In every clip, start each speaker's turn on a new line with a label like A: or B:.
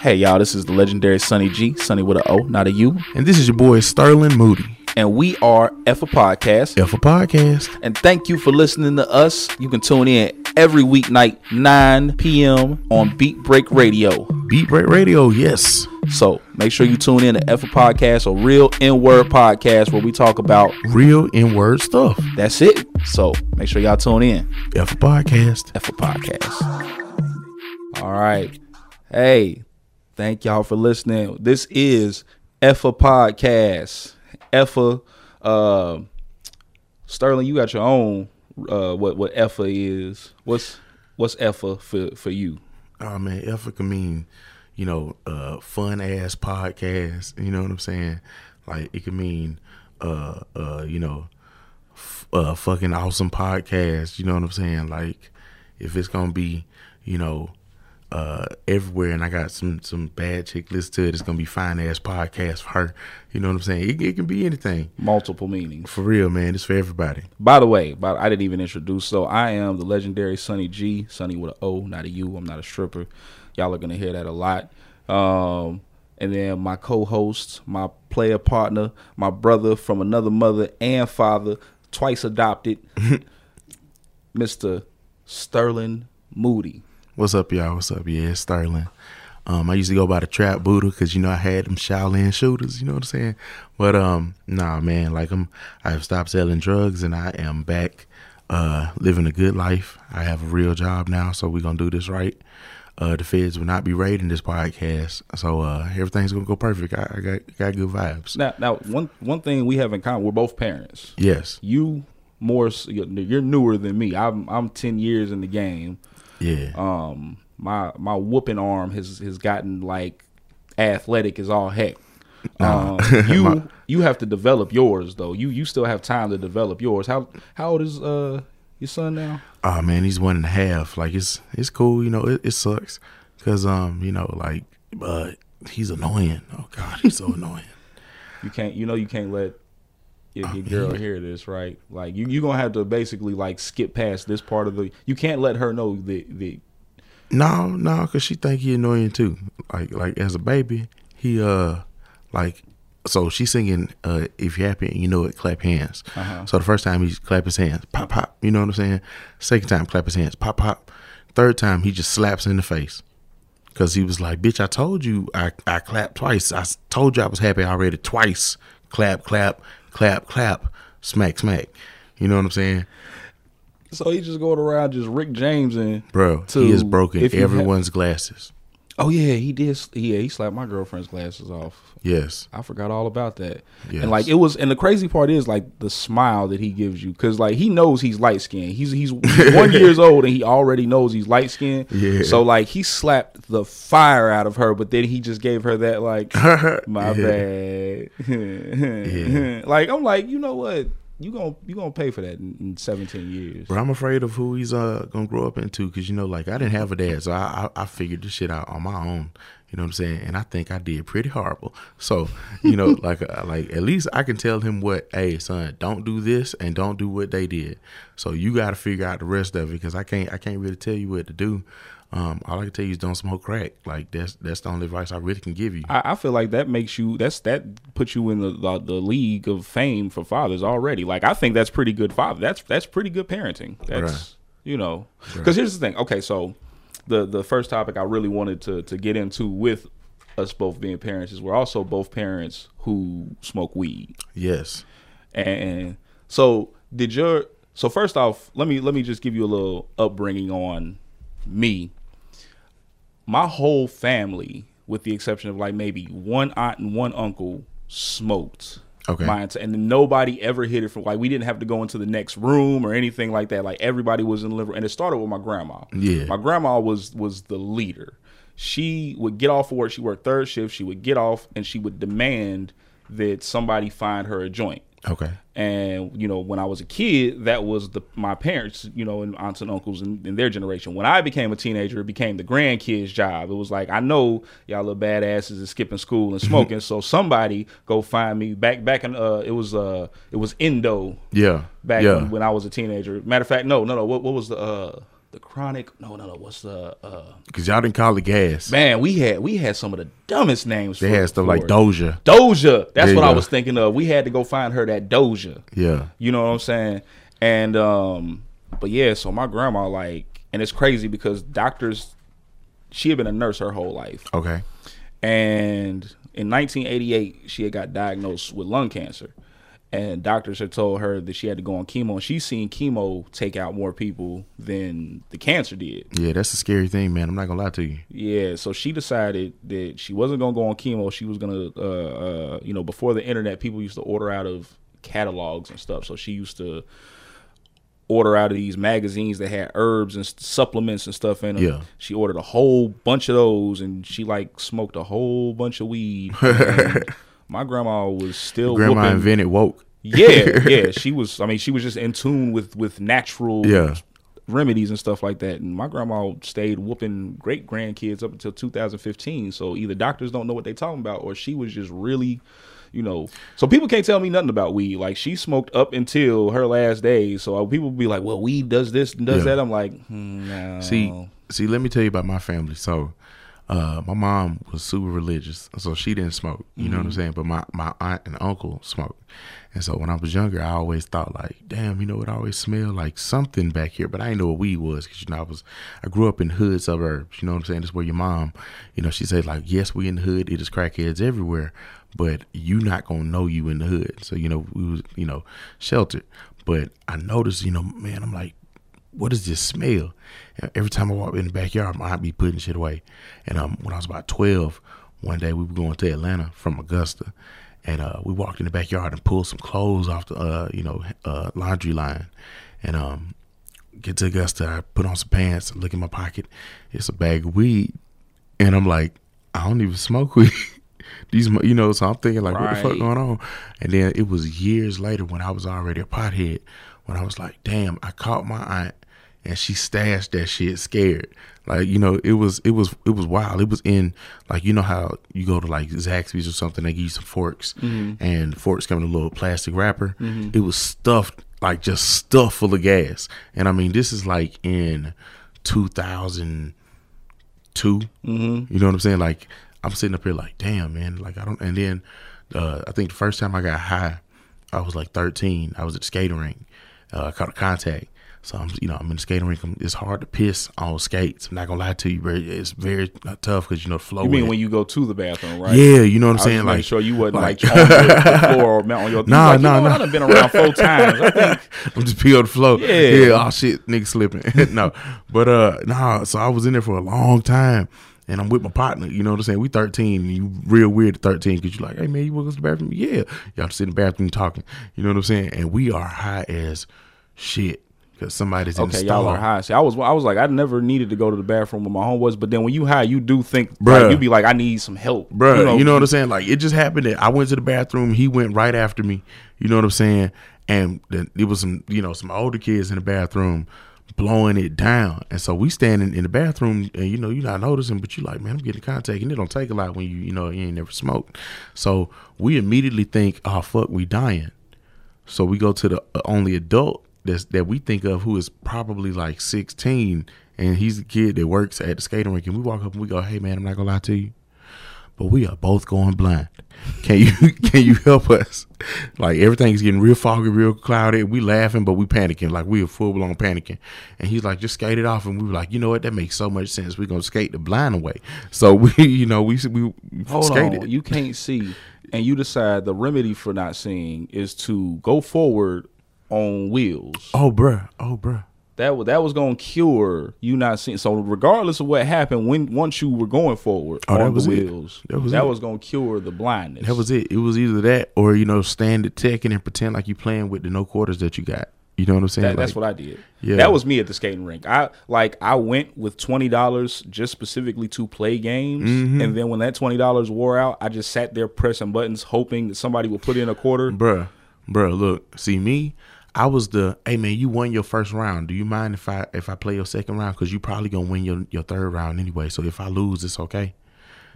A: Hey y'all, this is the legendary Sunny G, Sunny with a O, not a U,
B: And this is your boy Sterling Moody.
A: and we are F a Podcast.
B: F a podcast.
A: And thank you for listening to us. You can tune in every weeknight, 9 p.m. on Beat Break Radio.
B: Beat Break Radio, yes.
A: So make sure you tune in to F a Podcast, a real N word podcast where we talk about
B: Real in word stuff.
A: that's it. So make sure y'all tune in.
B: F a podcast.
A: F a Podcast. All right. Hey, thank y'all for listening. This is Effa Podcast. Effa, uh, Sterling, you got your own uh what what F a is. What's what's F a for for you?
B: Oh man, Effa can mean, you know, uh fun ass podcast. You know what I'm saying? Like it can mean uh uh, you know, f- uh fucking awesome podcast. You know what I'm saying? Like if it's gonna be, you know, uh everywhere and I got some some bad chick list to it, it's gonna be fine ass podcast for her. You know what I'm saying? It, it can be anything.
A: Multiple meanings.
B: For real, man. It's for everybody.
A: By the way, but I didn't even introduce. So I am the legendary Sunny G, Sunny with an O, not a U. I'm not a stripper. Y'all are gonna hear that a lot. Um, and then my co-host, my player partner, my brother from another mother and father, twice adopted, Mr. Sterling Moody.
B: What's up, y'all? What's up? Yeah, it's Sterling. Um, I used to go by the Trap Buddha because you know I had them Shaolin shooters. You know what I'm saying? But um, nah, man. Like I'm, I have stopped selling drugs and I am back, uh, living a good life. I have a real job now, so we're gonna do this right. Uh, the feds will not be raiding this podcast, so uh, everything's gonna go perfect. I, I got got good vibes.
A: Now, now one one thing we have in common, we're both parents.
B: Yes,
A: You more, you're newer than me. I'm I'm ten years in the game.
B: Yeah,
A: um my my whooping arm has has gotten like athletic as all heck. Um, you
B: My-
A: you have to develop yours though. You you still have time to develop yours. How how old is uh your son now?
B: oh man, he's one and a half. Like it's it's cool, you know. It, it sucks because um, you know, like, uh, he's annoying. Oh God, he's so annoying.
A: You can't you know you can't let
B: Oh,
A: your girl hear this, right? Like you you gonna have to basically like skip past this part of the. You can't let her know the the.
B: No, no, cause she think he annoying too. Like, like as a baby, he uh, like, so she's singing uh, if you're happy and you know it, clap hands.
A: Uh-huh.
B: So the first time he clap his hands, pop pop. You know what I'm saying? Second time, clap his hands, pop pop. Third time, he just slaps in the face. Cause he was like, "Bitch, I told you I I clapped twice. I told you I was happy already twice. Clap, clap, clap, clap, smack, smack. You know what I'm saying,
A: So he just going around just Rick James and
B: bro?
A: To-
B: he has broken
A: if you ha-
B: everyone's glasses.
A: Oh yeah he did yeah he slapped my girlfriend's glasses off.
B: Yes.
A: I forgot all about that.
B: Yes.
A: And like it was, and the crazy part is like the smile that he gives you, because like he knows he's light skinned. He's he's one years old and he already knows he's light skinned.
B: Yeah.
A: So like he slapped the fire out of her, but then he just gave her that like my bad. Like I'm like, you know what? You gonna you gonna pay for that in, in 17 years.
B: But I'm afraid of who he's uh gonna grow up into because you know, like I didn't have a dad, so I, I I figured this shit out on my own. You know what I'm saying? And I think I did pretty horrible. So you know, like uh, like at least I can tell him what, hey son, don't do this and don't do what they did. So you got to figure out the rest of it because I can't I can't really tell you what to do. Um, all I can tell you is don't smoke crack. Like that's that's the only advice I really can give you.
A: I, I feel like that makes you that's that puts you in the, the the league of fame for fathers already. Like I think that's pretty good father. That's that's pretty good parenting. That's
B: Right.
A: you know because here's the thing. Okay, so the the first topic I really wanted to to get into with us both being parents is we're also both parents who smoke weed.
B: Yes.
A: And so did your so first off, let me let me just give you a little upbringing on me. My whole family, with the exception of like maybe one aunt and one uncle, smoked.
B: Okay.
A: My ent- and nobody ever hit it from like we didn't have to go into the next room or anything like that. Like everybody was in the living room. And it started with my grandma.
B: Yeah.
A: My grandma was was the leader. She would get off of work. She worked third shift. She would get off and she would demand that somebody find her a joint.
B: Okay.
A: And you know, when I was a kid, that was the my parents, you know, and aunts and uncles in, in their generation. When I became a teenager, it became the grandkids' job. It was like I know y'all little badasses is skipping school and smoking, so somebody go find me. Back back in uh, it was uh, it was Indo
B: Yeah.
A: back
B: yeah.
A: when, when I was a teenager. Matter of fact, no, no, no. What what was the uh, the chronic. No, no, no. What's the uh
B: Cause y'all didn't call it gas.
A: man? We had we had some of the dumbest names.
B: They
A: for-
B: had stuff like. Doja.
A: Doja. That's
B: There
A: what I was thinking of. We had to go find her that Doja.
B: Yeah.
A: You know what I'm saying? And um, but yeah, so my grandma like, and it's crazy because doctors, she had been a nurse her whole life,
B: Okay.
A: and in 1988 she had got diagnosed with lung cancer, and doctors had told her that she had to go on chemo, and she's seen chemo take out more people than the cancer did.
B: Yeah, that's a scary thing, man. I'm not gonna lie to you.
A: Yeah, so she decided that she wasn't gonna go on chemo. She was gonna, uh, uh, you know, before the internet, people used to order out of catalogs and stuff. So she used to order out of these magazines that had herbs and supplements and stuff in them.
B: Yeah.
A: She ordered a whole bunch of those, and she like smoked a whole bunch of weed. My grandma was still
B: Grandma
A: whooping-
B: invented woke.
A: yeah, yeah. She was. I mean, she was just in tune with with natural
B: Yeah.
A: remedies and stuff like that. And my grandma stayed whooping great grandkids up until 2015. So either doctors don't know what they're talking about, or she was just really, you know. So people can't tell me nothing about weed. Like she smoked up until her last days. So people be like, "Well, weed does this and does
B: Yeah.
A: that." I'm like, hmm, no.
B: See, see, let me tell you about my family. So, uh, my mom was super religious, so she didn't smoke. You know what I'm saying? But my my aunt and uncle smoked, and so when I was younger, I always thought like, damn, you know, it always smelled like something back here, but I didn't know what weed was because you know I was I grew up in hood suburbs. You know what I'm saying? That's where your mom, you know, she said like, yes, we in the hood. It is crackheads everywhere, but you not gonna know you in the hood. So you know we was you know sheltered. But I noticed, you know, man, I'm like, what does this smell? And every time I walk in the backyard, I'd be putting shit away. And um, when I was about 12, one day we were going to Atlanta from Augusta. And uh, we walked in the backyard and pulled some clothes off the, uh, you know, uh, laundry line. And um, get to Augusta, I put on some pants, look in my pocket. It's a bag of weed. And I'm like, I don't even smoke weed. These, you know, so I'm thinking like, what the fuck going on? And then it was years later when I was already a pothead, when I was like, damn, I caught my aunt and she stashed that shit scared. Like, you know, it was it was it was wild. It was in like you know how you go to like Zaxby's or something, they give you some forks and the forks come in a little plastic wrapper. It was stuffed like just stuffed full of gas. And I mean this is like in two thousand two. Mm-hmm. You know what I'm saying? Like I'm sitting up here like, damn, man. Like I don't. And then uh, I think the first time I got high, I was like 13. I was at the skating rink. Uh, contact. So I'm, you know, I'm in the skating rink. It's hard to piss on skates. I'm not gonna lie to you, bro. It's very uh, tough because you know the flow.
A: you mean when you go to the bathroom, right?
B: Yeah, you know what I'm
A: I
B: saying. Like,
A: sure you wasn't like,
B: like-
A: on the the floor or mount on your.
B: Nah,
A: like, you
B: nah,
A: know
B: nah.
A: I done been around four times. I think
B: I'm just pee on the floor.
A: Yeah.
B: Yeah. Oh shit, nigga slipping. no, but uh, nah. So I was in there for a long time, and I'm with my partner. You know what I'm saying? We 13. And you real weird at 13 because you're like, hey man, you want to go to the bathroom? Yeah. Y'all sit in the bathroom talking. You know what I'm saying? And we are high as shit because somebody's in the
A: Okay, y'all
B: stall.
A: are high. See, I was I was like, I never needed to go to the bathroom with my homeboys, but then when you high, you do think,
B: Bruh.
A: like, you be like, I need some help,
B: Bruh, you know, what I'm saying? Like it just happened that I went to the bathroom, he went right after me. You know what I'm saying? And then it was some, you know, some older kids in the bathroom blowing it down. And so we standing in the bathroom and you know, you're not noticing, but you like, man, I'm getting contact. And it don't take a lot when you, you know, you ain't never smoked. So we immediately think, oh fuck, we dying. So we go to the uh, only adult that's, that we think of who is probably like 16, and he's a kid that works at the skating rink. And we walk up and we go, "Hey man, I'm not gonna lie to you, but we are both going blind. Can you can you help us? Like everything's getting real foggy, real cloudy. We laughing, but we panicking, like we are full blown panicking. And he's like, just skate it off. And we were like, you know what? That makes so much sense. We're gonna skate the blind away. So we, you know, we we
A: Hold
B: skated.
A: on, you can't see, and you decide the remedy for not seeing is to go forward on wheels.
B: oh bruh, oh bruh.
A: That was that was gonna cure you not seeing. So regardless of what happened, when once you were going forward
B: Oh, that
A: on
B: was
A: the
B: it.
A: wheels,
B: That was
A: that
B: it.
A: was gonna cure the blindness.
B: That was it. It was either that or you know stand at Tekken and pretend like you playing with the no quarters that you got. You know what I'm saying?
A: That, that's what I did.
B: Yeah.
A: That was me at the skating rink. I like I went with twenty dollars just specifically to play games,
B: Mm-hmm.
A: and then when that twenty dollars wore out, I just sat there pressing buttons, hoping that somebody would put in a quarter.
B: bruh, bruh. Look, see me. I was the hey man. You won your first round. Do you mind if I if I play your second round? Because you probably gonna win your your third round anyway. So if I lose, it's okay.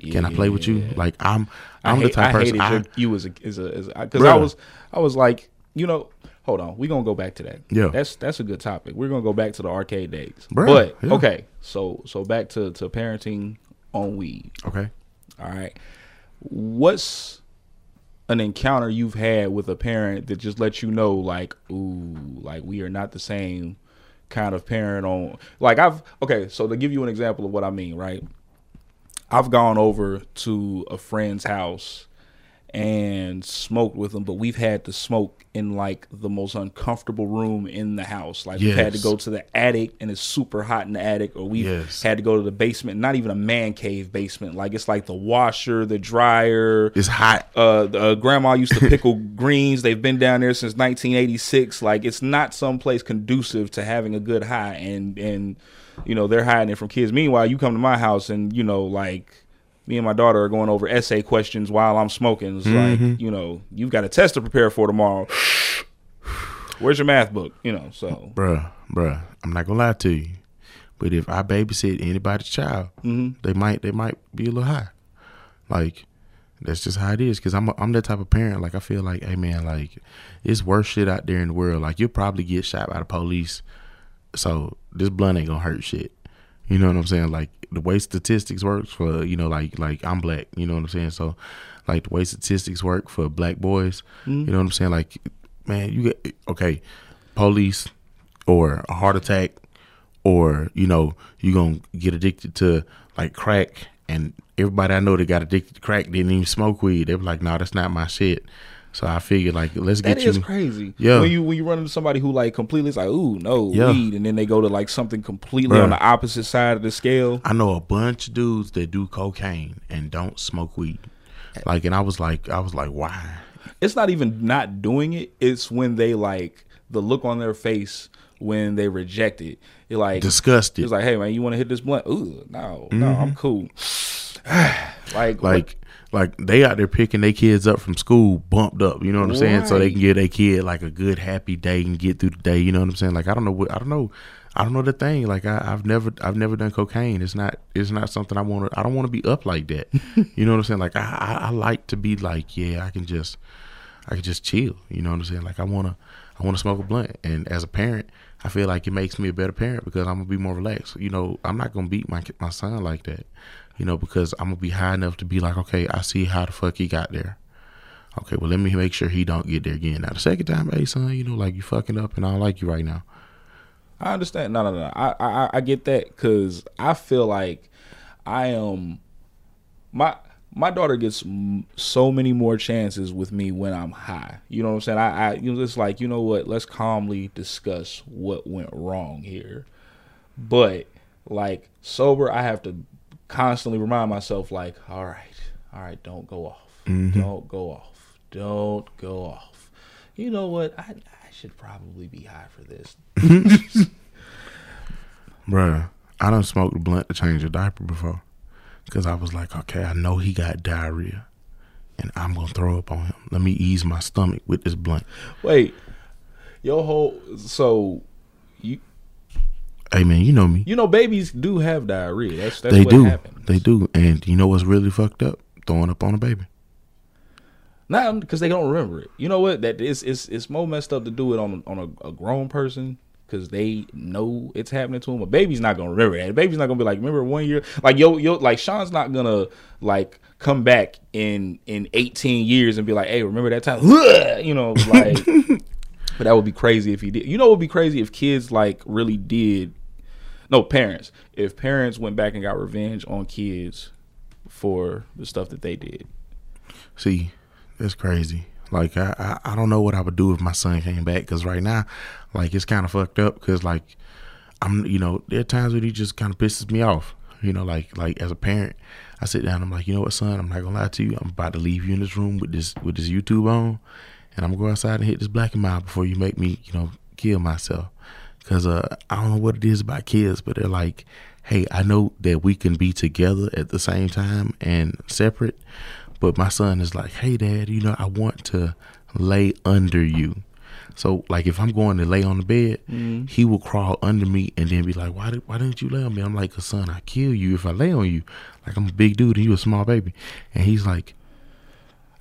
B: Can I play with you? Like I'm I'm
A: hate,
B: the type
A: I
B: person. I,
A: your, you as a as a because I was I was like you know hold on. We're gonna go back to that.
B: Yeah.
A: That's that's a good topic. We're gonna go back to the arcade days.
B: Bruh,
A: but
B: yeah.
A: okay, so so back to, to parenting on weed.
B: Okay.
A: All right. What's an encounter you've had with a parent that just lets you know like, ooh, like we are not the same kind of parent on like I've okay, so to give you an example of what I mean, right? I've gone over to a friend's house and smoked with them, but we've had to smoke in like the most uncomfortable room in the house. Like we've had to go to the attic and it's super hot in the attic, or we've
B: Yes.
A: had to go to the basement, not even a man cave basement. Like it's like the washer, the dryer.
B: It's hot.
A: Uh, the, uh, grandma used to pickle greens. They've been down there since 1986. Like it's not someplace conducive to having a good high, and and you know they're hiding it from kids. Meanwhile, you come to my house and you know like me and my daughter are going over essay questions while I'm smoking. It's like mm-hmm. you know you've got a test to prepare for tomorrow. Where's your math book? You know, so
B: Bruh, bruh, I'm not gonna lie to you. But if I babysit anybody's child, mm-hmm. they might they might be a little high. Like that's just how it is. Cause I'm a, I'm that type of parent. Like I feel like, hey man, like it's worse shit out there in the world. Like you'll probably get shot by the police. So this blunt ain't gonna hurt shit. You know what I'm saying? Like the way statistics works for you know like like I'm black. You know what I'm saying? So like the way statistics work for black boys. Mm-hmm. You know what I'm saying? Like man, you get okay, police or a heart attack or you know you gonna get addicted to like crack and everybody i know that got addicted to crack didn't even smoke weed they were like no that's not my shit so i figured like let's
A: that
B: get
A: is
B: you
A: crazy.
B: Yeah.
A: when you when you run into somebody who like completely is like, ooh, no
B: Yeah.
A: weed, and then they go to like something completely
B: Bruh.
A: on the opposite side of the scale.
B: i know a bunch of dudes that do cocaine and don't smoke weed like and i was like i was like why
A: it's not even not doing it. It's when they like the look on their face when they reject it. You're like
B: disgusted
A: It's like, hey man, you want to hit this blunt? Ooh, no, no, I'm mm-hmm. cool. like,
B: like like they out there picking their kids up from school bumped up you know what i'm saying? So they can give their kid like a good happy day and get through the day you know what i'm saying? Like i don't know what i don't know i don't know the thing like I, i've never i've never done cocaine. It's not it's not something i want to i don't want to be up like that. You know what i'm saying? Like I, I i like to be like yeah i can just i can just chill you know what i'm saying? Like i want to i want to smoke a blunt. And as a parent i feel like it makes me a better parent because i'm gonna be more relaxed. You know i'm not gonna beat my my son like that you know, because I'm gonna be high enough to be like, okay, I see how the fuck he got there. Okay, well, let me make sure he don't get there again. Now, the second time, hey son, you know, like you fucking up, and I don't like you right now.
A: I understand. No, no, no. I, I, I get that because I feel like I am my my daughter gets so many more chances with me when I'm high. You know what I'm saying? I, I you know, it's like you know what? Let's calmly discuss what went wrong here. But like sober, I have to constantly remind myself, like, all right, all right, don't go off, mm-hmm. don't go off, don't go off. You know what? I I should probably be high for this.
B: Bruh, I done smoked a blunt to change a diaper before. Because I was like, okay, I know he got diarrhea. And I'm going to throw up on him. Let me ease my stomach with this blunt.
A: Wait, your whole so you
B: Hey, man, you know me.
A: you know babies do have diarrhea. That's that's
B: they
A: what
B: do.
A: happens.
B: They do. And you know what's really fucked up? Throwing up on a baby.
A: Not because they don't remember it. You know what? That it's it's it's more messed up to do it on on a, a grown person because they know it's happening to them. A baby's not gonna remember that. A baby's not gonna be like, remember one year? Like yo yo, like Sean's not gonna like come back in in 18 years and be like, hey, remember that time? You know, like. But that would be crazy if he did. You know, it would be crazy if kids like really did. No, parents. If parents went back and got revenge on kids for the stuff that they did.
B: See, that's crazy. Like I, I, I don't know what I would do if my son came back because right now, like it's kind of fucked up because like I'm, you know, there are times when he just kind of pisses me off. You know, like like as a parent, I sit down. I'm like, you know what, son? I'm not gonna lie to you. I'm about to leave you in this room with this with this YouTube on, and I'm gonna go outside and hit this black and mild before you make me, you know, kill myself. Cause uh, I don't know what it is about kids, but they're like, hey, I know that we can be together at the same time and separate, but my son is like, hey, dad, you know, I want to lay under you. So like, if I'm going to lay on the bed, he will crawl under me and then be like, why did why didn't you lay on me? I'm like, son, I kill you if I lay on you. Like I'm a big dude and you a small baby, and he's like,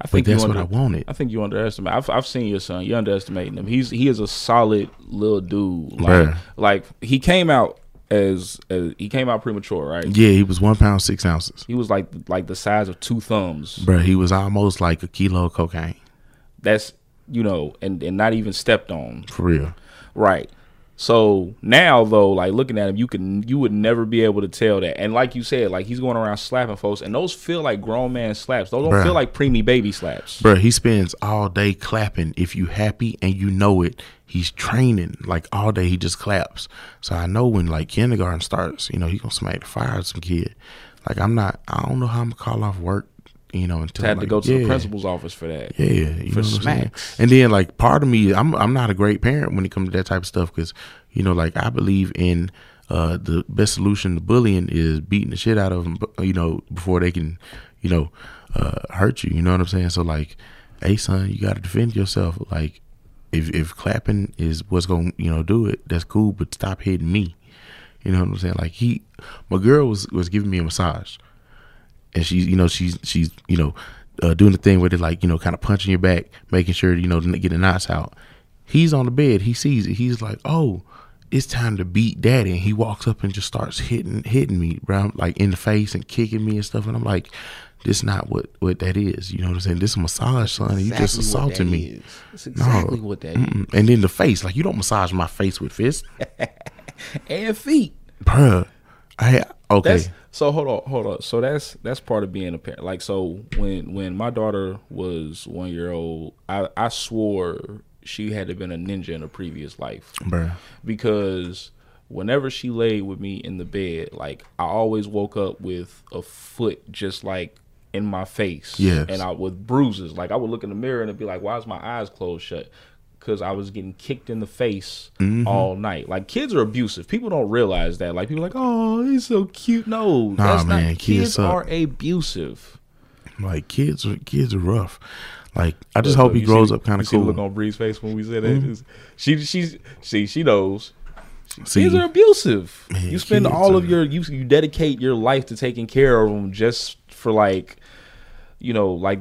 A: I
B: But
A: think
B: that's what I wanted.
A: I think you underestimate. I've, I've seen your son. You're underestimating him. He's he is a solid little dude. Like
B: Bruh.
A: like he came out as, as he came out premature, right?
B: Yeah, he was one pound six ounces.
A: He was like like the size of two thumbs.
B: Bro, he was almost like a kilo of cocaine.
A: That's you know, and and not even stepped on.
B: For real.
A: Right. So now though, like looking at him, you can you would never be able to tell that. And like you said, like he's going around slapping folks, and those feel like grown man slaps. Those don't
B: Bruh.
A: feel like preemie baby slaps.
B: Bro, he spends all day clapping. If you happy and you know it, he's training. Like all day he just claps. So I know when like kindergarten starts, you know, he gonna smack the fire out some kid. Like I'm not I don't know how I'm gonna call off work, you know, until
A: Had to go to the principal's office for that.
B: Yeah, you
A: for
B: know. And then like part of me, I'm I'm not a great parent when it comes to that type of stuff because you know like I believe in uh the best solution to bullying is beating the shit out of them, you know, before they can, you know, uh hurt you. You know what I'm saying? So like, hey son, you got to defend yourself. Like, if if clapping is what's gonna you know do it, that's cool, but stop hitting me. You know what I'm saying? Like he, my girl was was giving me a massage and she's you know she's she's you know uh, doing the thing where they're like you know kind of punching your back, making sure you know to get the knots out. He's on the bed. He sees it. He's like, oh, it's time to beat daddy. And he walks up and just starts hitting hitting me, bro, like in the face and kicking me and stuff. And I'm like, this not what what that is. You know what I'm saying? This is massage, son. and you just
A: Exactly
B: assaulting me.
A: is. That's exactly
B: No.
A: what that is.
B: And then the face, like you don't massage my face with fists,
A: And feet.
B: bruh. I okay.
A: That's so hold on, hold on. So that's that's part of being a parent. Like so when when my daughter was one year old, I, I swore she had to been a ninja in a previous life.
B: bruh.
A: Because whenever she laid with me in the bed, like I always woke up with a foot just like in my face.
B: Yes.
A: And I with bruises. Like I would look in the mirror and it'd be like, why is my eyes closed shut? Because I was getting kicked in the face
B: Mm-hmm.
A: all night. Like kids are abusive. People don't realize that. Like people are like, oh, he's so cute. No,
B: Nah,
A: that's
B: man,
A: not.
B: kids
A: Kids are abusive.
B: Like kids are kids are rough. Like I just
A: Look,
B: hope he grows
A: see-
B: up kind of
A: see
B: cool.
A: look on Bree's face when we said that. It's- She she's see she knows.
B: See,
A: Kids are abusive.
B: Man,
A: you spend all of your you you dedicate your life to taking care of them just for like, you know, like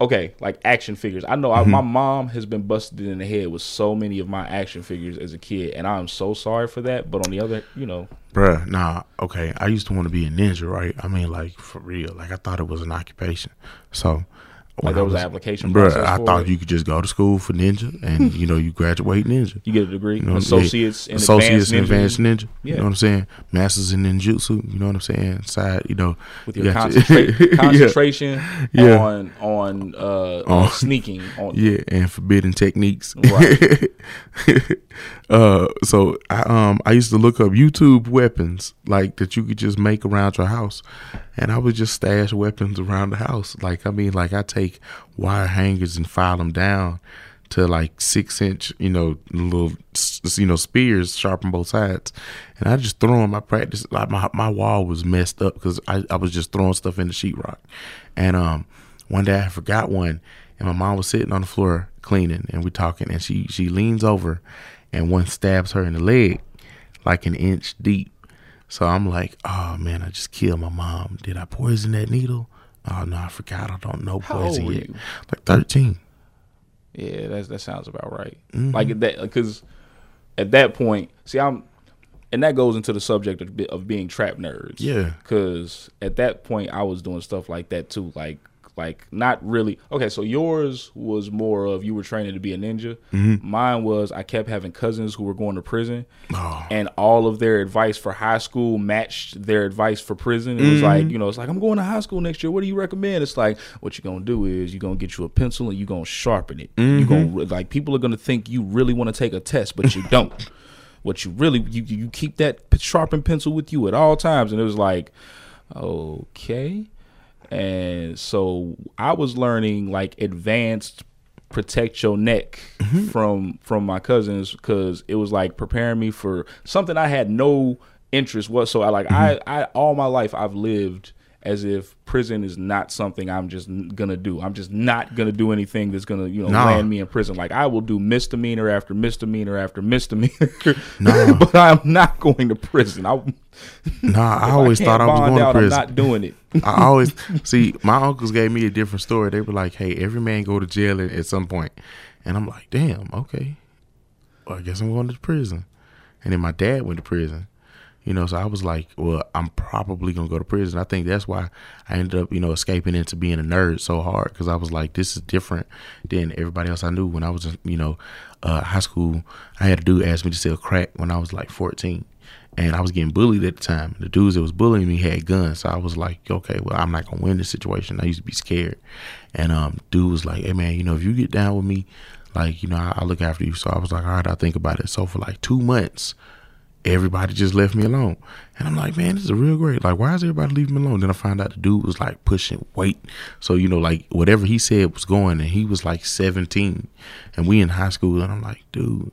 A: okay, like action figures. I know
B: Mm-hmm.
A: I, my mom has been busted in the head with so many of my action figures as a kid, and I'm so sorry for that. But on the other, you know,
B: bruh, nah, okay. I used to want to be a ninja, right? I mean, like for real. Like I thought it was an occupation. So when
A: there
B: I
A: was an application
B: bruh,
A: process
B: I thought
A: it?
B: you could just go to school for ninja, and you know you graduate ninja.
A: you get a degree,
B: You know,
A: associates
B: yeah,
A: in
B: associates
A: advanced
B: in
A: ninja,
B: advanced ninja.
A: Yeah.
B: You know what I'm saying? Masters in ninjutsu. You know what I'm saying? Side, you know,
A: with your
B: got
A: concentra- concentration
B: Yeah.
A: on on uh,
B: On-
A: on sneaking on
B: Yeah, and forbidden techniques.
A: Right.
B: uh, so I um I used to look up YouTube weapons like that you could just make around your house, and I would just stash weapons around the house. Like I mean, like I take wire hangers and file them down to like six inch, you know, little you know spears sharp on both sides, and I just throw them. I practice like my my wall was messed up because I I was just throwing stuff in the sheetrock, and um one day I forgot one, and my mom was sitting on the floor cleaning, and we talking, and she she leans over, and one stabs her in the leg, like an inch deep. So I'm like, oh man, I just killed my mom. Did I poison that needle? Oh no, I forgot. I don't know
A: How old were
B: yet.
A: you?
B: Like thirteen.
A: Yeah, that that sounds about right.
B: Mm-hmm.
A: Like that, because at that point, see, I'm, and that goes into the subject of, of being trap nerds.
B: Yeah.
A: Because at that point, I was doing stuff like that too. Like, like not really. Okay, so yours was more of you were training to be a ninja.
B: Mm-hmm.
A: Mine was I kept having cousins who were going to prison,
B: Oh.
A: and all of their advice for high school matched their advice for prison. It was like, you know, it's like I'm going to high school next year. What do you recommend? It's like what you're gonna do is you're gonna get you a pencil and you're gonna sharpen it. You're gonna like people are gonna think you really want to take a test, but you don't. what you really you you keep that sharpened pencil with you at all times, and it was like, okay. And so I was learning like advanced protect your neck mm-hmm. from from my cousins because it was like preparing me for something I had no interest whatsoever. Like I, mm-hmm. I all my life I've lived as if prison is not something I'm just gonna do. I'm just not gonna do anything that's gonna you know
B: Nah.
A: land me in prison. Like I will do misdemeanor after misdemeanor after misdemeanor,
B: Nah.
A: but I'm not going to prison. I,
B: Nah, I always
A: can't
B: thought I was going to prison.
A: I'm not doing it.
B: I always see my uncles gave me a different story. They were like, "Hey, every man go to jail at, at some point," and I'm like, "Damn, okay. Well, I guess I'm going to prison." And then my dad went to prison, you know. So I was like, "Well, I'm probably gonna go to prison." I think that's why I ended up, you know, escaping into being a nerd so hard because I was like, "This is different than everybody else I knew." When I was, you know, uh, high school, I had a dude ask me to sell crack when I was like 14 and I was getting bullied at the time. The dudes that was bullying me had guns, so I was like, okay, well, I'm not gonna win this situation. I used to be scared, and um, dude was like, hey man, you know, if you get down with me, like, you know, I, will look after you. So I was like, all right, I'll think about it. So for like two months, everybody just left me alone, and I'm like, man, this is real great. Like, why is everybody leaving me alone? Then I found out the dude was like pushing weight, so you know, like whatever he said was going, and he was like 17, and we in high school, and I'm like, dude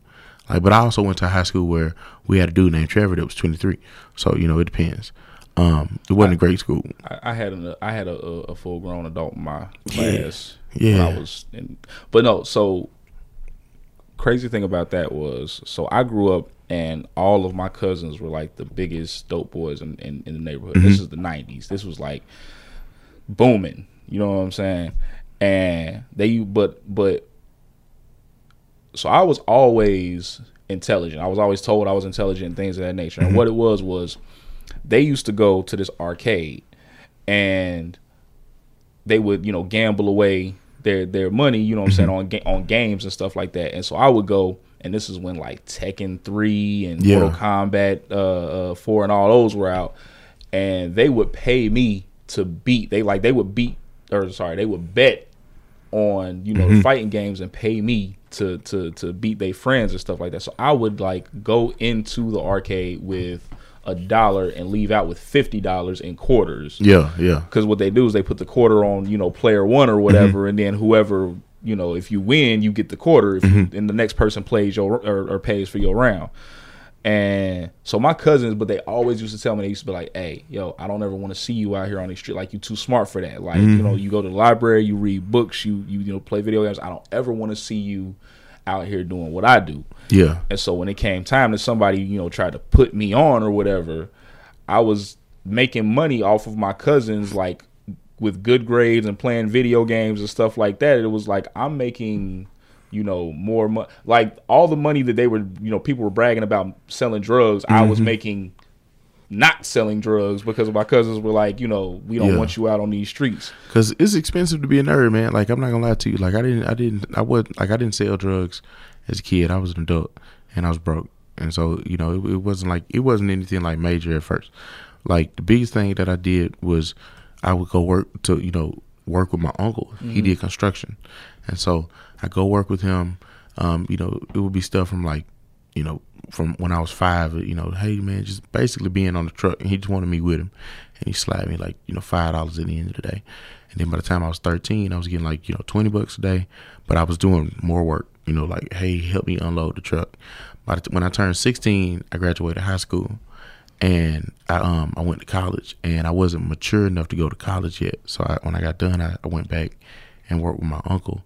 B: like, but I also went to a high school where we had a dude named Trevor that was 23. So you know, it depends. Um, it wasn't
A: I,
B: a great school.
A: I, I had an, I had a, a full grown adult in my class.
B: Yeah. yeah.
A: I was in, but no. So crazy thing about that was, so I grew up and all of my cousins were like the biggest dope boys in, in, in the neighborhood. Mm-hmm. This is the 90s. This was like booming. You know what I'm saying? And they, but but so I was always intelligent. I was always told I was intelligent and things of that nature. And mm-hmm. what it was was they used to go to this arcade and they would, you know, gamble away their their money, you know what I'm saying, mm-hmm. on on games and stuff like that. And so I would go and this is when like Tekken 3 and yeah. Mortal Kombat uh, uh, 4 and all those were out and they would pay me to beat. They like they would beat or sorry, they would bet on, you know, mm-hmm. fighting games and pay me to to to beat their friends and stuff like that. So I would like go into the arcade with a dollar and leave out with fifty dollars in quarters.
B: Yeah, yeah.
A: Because what they do is they put the quarter on, you know, player one or whatever, mm-hmm. and then whoever, you know, if you win, you get the quarter, if mm-hmm. and the next person plays your or, or pays for your round. And so my cousins, but they always used to tell me they used to be like, "Hey, yo, I don't ever want to see you out here on the street. Like you too smart for that. Like mm-hmm. you know, you go to the library, you read books, you you you know play video games. I don't ever want to see you out here doing what I do."
B: Yeah.
A: And so when it came time that somebody you know tried to put me on or whatever, I was making money off of my cousins like with good grades and playing video games and stuff like that. It was like I'm making you know, more money. Like all the money that they were, you know, people were bragging about selling drugs. Mm-hmm. I was mm-hmm. making not selling drugs because my cousins were like, you know, we don't yeah. want you out on these streets.
B: Because it's expensive to be a nerd, man. Like I'm not gonna lie to you. Like I didn't, I didn't, I was like I didn't sell drugs as a kid. I was an adult and I was broke, and so you know, it, it wasn't like it wasn't anything like major at first. Like the biggest thing that I did was I would go work to you know work with my uncle. Mm-hmm. He did construction, and so I go work with him. Um, you know, it would be stuff from like, you know, from when I was five. You know, hey man, just basically being on the truck, and he just wanted me with him, and he slapped me like you know five dollars at the end of the day. And then by the time I was thirteen, I was getting like you know twenty bucks a day, but I was doing more work. You know, like hey, help me unload the truck. The, when I turned sixteen, I graduated high school and I um I went to college and I wasn't mature enough to go to college yet. So I, when I got done, I, I, went back and worked with my uncle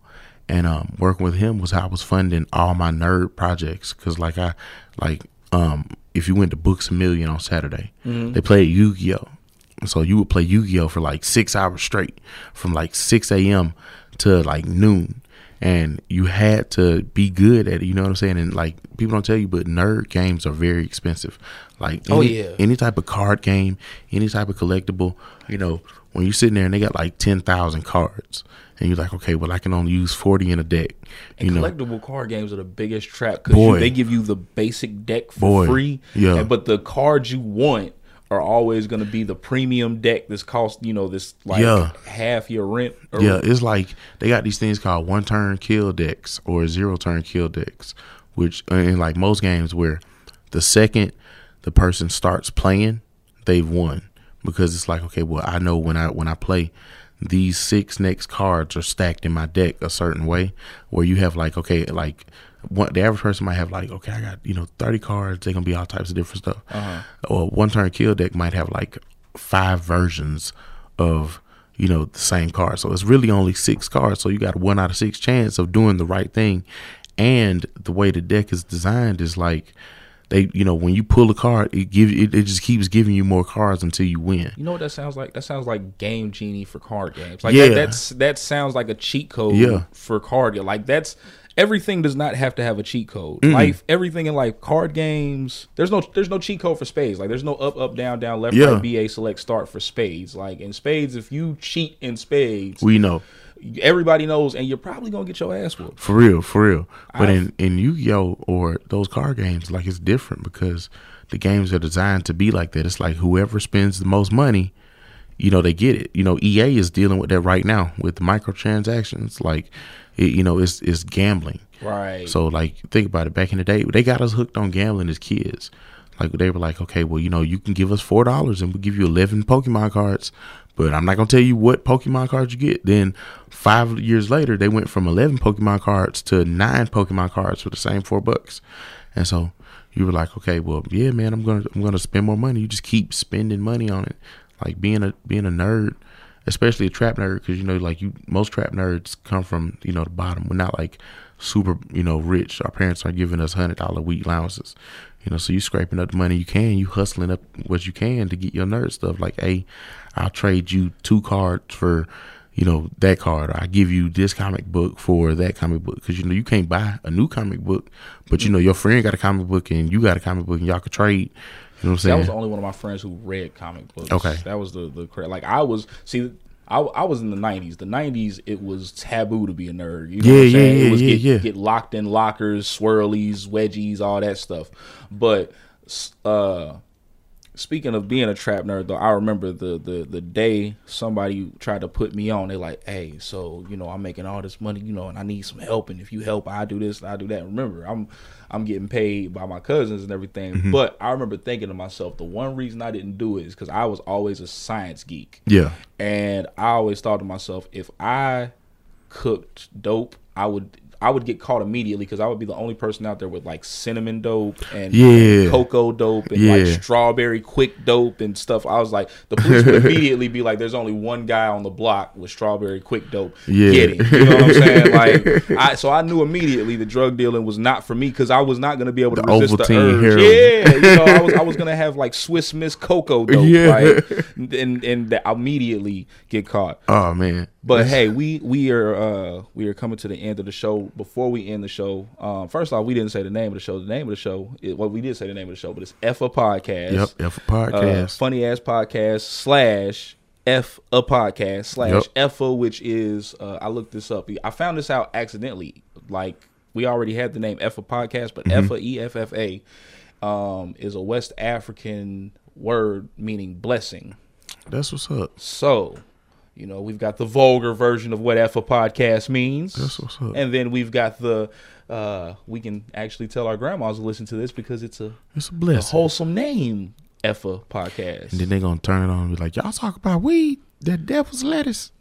B: and um, working with him was how I was funding all my nerd projects. Cause like I, like um, if you went to Books a Million on Saturday, mm-hmm. they played Yu Gi Oh. So you would play Yu Gi Oh for like six hours straight, from like six a.m. to like noon, and you had to be good at it. You know what I'm saying? And like people don't tell you, but nerd games are very expensive. Like
A: oh,
B: any,
A: oh yeah,
B: any type of card game, any type of collectible. You know, when you're sitting there and they got like ten thousand cards and you're like, okay, well, I can only use 40 in a deck.
A: You
B: and
A: know, collectible card games are the biggest trap because they give you the basic deck for boy, free.
B: Yeah.
A: But the cards you want are always going to be the premium deck that's cost, you know, this like yeah. half your rent.
B: yeah. It's like they got these things called one turn kill decks or zero turn kill decks, which uh, in like most games where the second the person starts playing, they've won because it's like, okay, well, I know when I, when I play, these six next cards are stacked in my deck a certain way where you have like okay like one, the average person might have like okay i got you know 30 cards they're gonna be all types of different stuff. Uh-huh. or one turn kill deck might have like five versions of you know the same card. So it's really only six cards so you got one out of six chance of doing the right thing. And the way the deck is designed is like they you know when you pull a card, it give it, it just keeps giving you more cards until you win.
A: You know what that sounds like? That sounds like Game Genie for card games. Like
B: Yeah.
A: that, that's that sounds like a cheat code
B: Yeah.
A: for card. game. Like that's everything does not have to have a cheat code. Life, everything in life, card games. There's no there's no cheat code for spades. Like there's no up up down down left
B: Yeah.
A: right B A select start for spades. Like in spades, if you cheat in spades,
B: We know
A: everybody knows, and you're probably gonna get your ass whooped.
B: for real, for real. But
A: I've-
B: in in Yu Gi Oh or those card games, like it's different because the games are designed to be like that. It's like whoever spends the most money, you know, they get it. You know, EA is dealing with that right now with the microtransactions. Like, it, you know, it's it's gambling.
A: Right.
B: So like think about it. Back in the day, they got us hooked on gambling as kids. Like they were like, okay, well, you know, you can give us four dollars and we'll give you eleven Pokemon cards, but I'm not gonna tell you what Pokemon cards you get. Then five years later, they went from eleven Pokemon cards to nine Pokemon cards for the same four bucks. And so you were like, okay, well, yeah, man, I'm gonna I'm gonna spend more money. You just keep spending money on it, like being a being a nerd, especially a trap nerd, because you know, like you most trap nerds come from you know the bottom. We're not like super you know rich. Our parents aren't giving us hundred dollar week allowances. You know, so you scraping up the money you can, you hustling up what you can to get your nerd stuff. Like, hey, I'll trade you two cards for, you know, that card. Or I give you this comic book for that comic book because you know you can't buy a new comic book, but you know your friend got a comic book and you got a comic book and y'all could trade. You know what I'm saying?
A: That was the only one of my friends who read comic books.
B: Okay.
A: that was the the like I was see. I, I was in the '90s. The '90s, it was taboo to be a nerd. You know
B: Yeah,
A: what I'm
B: yeah,
A: saying?
B: yeah,
A: it was
B: yeah,
A: get,
B: yeah.
A: get locked in lockers, swirlies, wedgies, all that stuff. But uh, speaking of being a trap nerd, though, I remember the the the day somebody tried to put me on. They're like, hey, so you know, I'm making all this money, you know, and I need some help. And if you help, I do this, I do that. Remember, I'm I'm getting paid by my cousins and everything.
B: Mm-hmm.
A: But I remember thinking to myself, the one reason I didn't do it is because I was always a science geek.
B: yeah,
A: And I always thought to myself, if I cooked dope, I would I would get caught immediately because I would be the only person out there with like cinnamon dope and
B: Yeah.
A: cocoa dope and
B: Yeah.
A: like strawberry Quik dope and stuff. I was like, the police would immediately be like, "There's only one guy on the block with strawberry Quik dope.
B: Yeah.
A: Get him." You know what I'm saying? Like, I so I knew immediately the drug dealing was not for me because I was not going to be able to
B: The
A: resist the urge.
B: heroin.
A: Yeah, you know, I was I was going to have like Swiss Miss cocoa dope,
B: Yeah.
A: right? And and that immediately get caught.
B: oh man,
A: But hey, we we are uh we are coming to the end of the show. Before we end the show, um, first off, we didn't say the name of the show. The name of the show, it, well, we did say the name of the show, but it's F a podcast.
B: yep, F a
A: Uh,
B: podcast.
A: funny ass podcast slash F a podcast slash
B: Yep.
A: F a, which is uh, I looked this up. I found this out accidentally. Like we already had the name F a podcast, but
B: Mm-hmm.
A: F a E F F A um, is a West African word meaning blessing.
B: That's what's up.
A: So, you know, we've got the vulgar version of what F a podcast means.
B: That's what's up.
A: And then we've got the uh we can actually tell our grandmas to listen to this because it's a,
B: It's a
A: a wholesome name, F a podcast.
B: and then they're gonna turn it on and be like, y'all talk about weed, that devil's lettuce.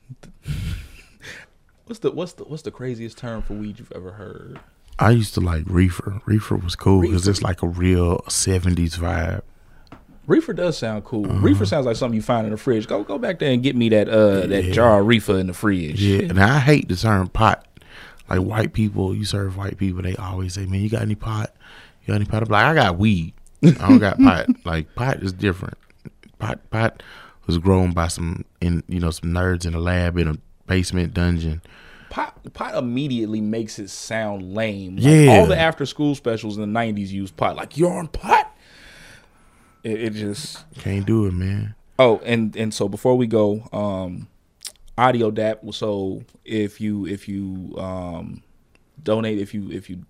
A: What's the what's the what's the craziest term for weed you've ever heard?
B: I used to like reefer. Reefer was cool because it's like a real '70s vibe.
A: Reefer does sound cool.
B: Uh-huh.
A: Reefer sounds like something you find in the fridge. Go go back there and get me that uh that jar of reefer in the fridge.
B: Yeah, and I hate the term pot. Like white people, you serve white people, they always say, "Man, you got any pot? You got any pot?" I'm like, "I got weed. I don't got pot." Like pot is different. Pot pot was grown by some in you know some nerds in a lab in a basement dungeon.
A: Pot pot immediately makes it sound lame. Like,
B: Yeah.
A: all the after school specials in the nineties used pot. Like you're on pot. It, it just
B: Can't do it, man.
A: Oh, and and so before we go, um, audio dap. So if you if you um donate if you if you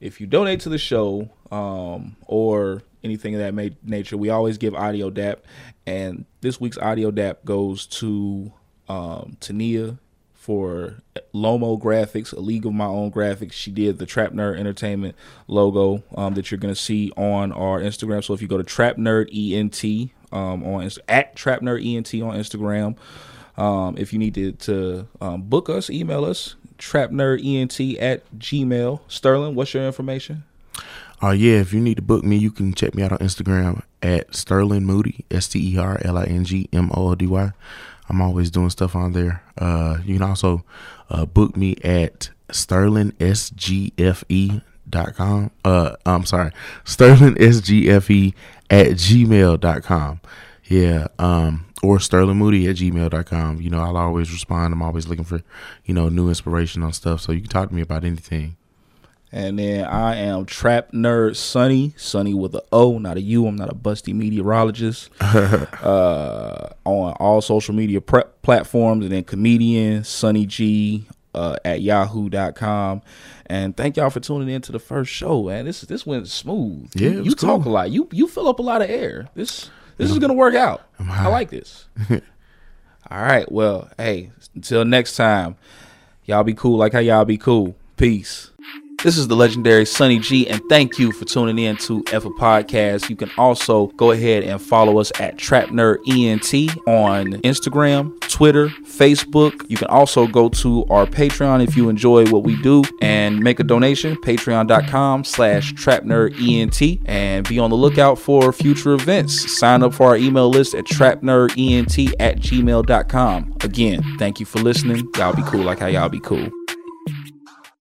A: if you donate to the show um or anything of that ma- nature, we always give audio dap. And this week's audio dap goes to um Tania for Lomo Graphics, a league of my own graphics. She did the Trap Nerd Entertainment logo um, that you're gonna see on our Instagram. So if you go to Trap Nerd ENT um, on at Trap Nerd ENT on Instagram, um, if you need to, to um, book us, email us Trap Nerd ENT at gmail. Sterling, what's your information?
B: Uh yeah, if you need to book me, you can check me out on Instagram at Sterling Moody, S T E R L I N G M O O D Y. I'm always doing stuff on there. Uh you can also uh book me at sterlingsgfe dot com. Uh, I'm sorry, Sterling SGFE at gmail dot com. Yeah. Um, or Sterling Moody at gmail.com. You know, I'll always respond. I'm always looking for, you know, new inspiration on stuff. So you can talk to me about anything.
A: And then I am Trap Nerd Sunny, Sunny with a O, not a U. I'm not a busty meteorologist. uh, on all social media pre- platforms, and then comedian Sunny G uh, at yahoo.com. And thank y'all for tuning in to the first show, man. This this went smooth.
B: Yeah,
A: you,
B: was
A: talk a lot. You you fill up a lot of air. This this is gonna work out. I like this. All right. Well, hey, until next time, y'all be cool like how y'all be cool. Peace. This is the legendary Sunny G, and thank you for tuning in to Effa Podcast. You can also go ahead and follow us at Trap Nerd ENT on Instagram, Twitter, Facebook. You can also go to our Patreon if you enjoy what we do and make a donation. Patreon.com slash Trap Nerd ENT and be on the lookout for future events. Sign up for our email list at trapnerdent at gmail.com. Again, thank you for listening. Y'all be cool like how y'all be cool.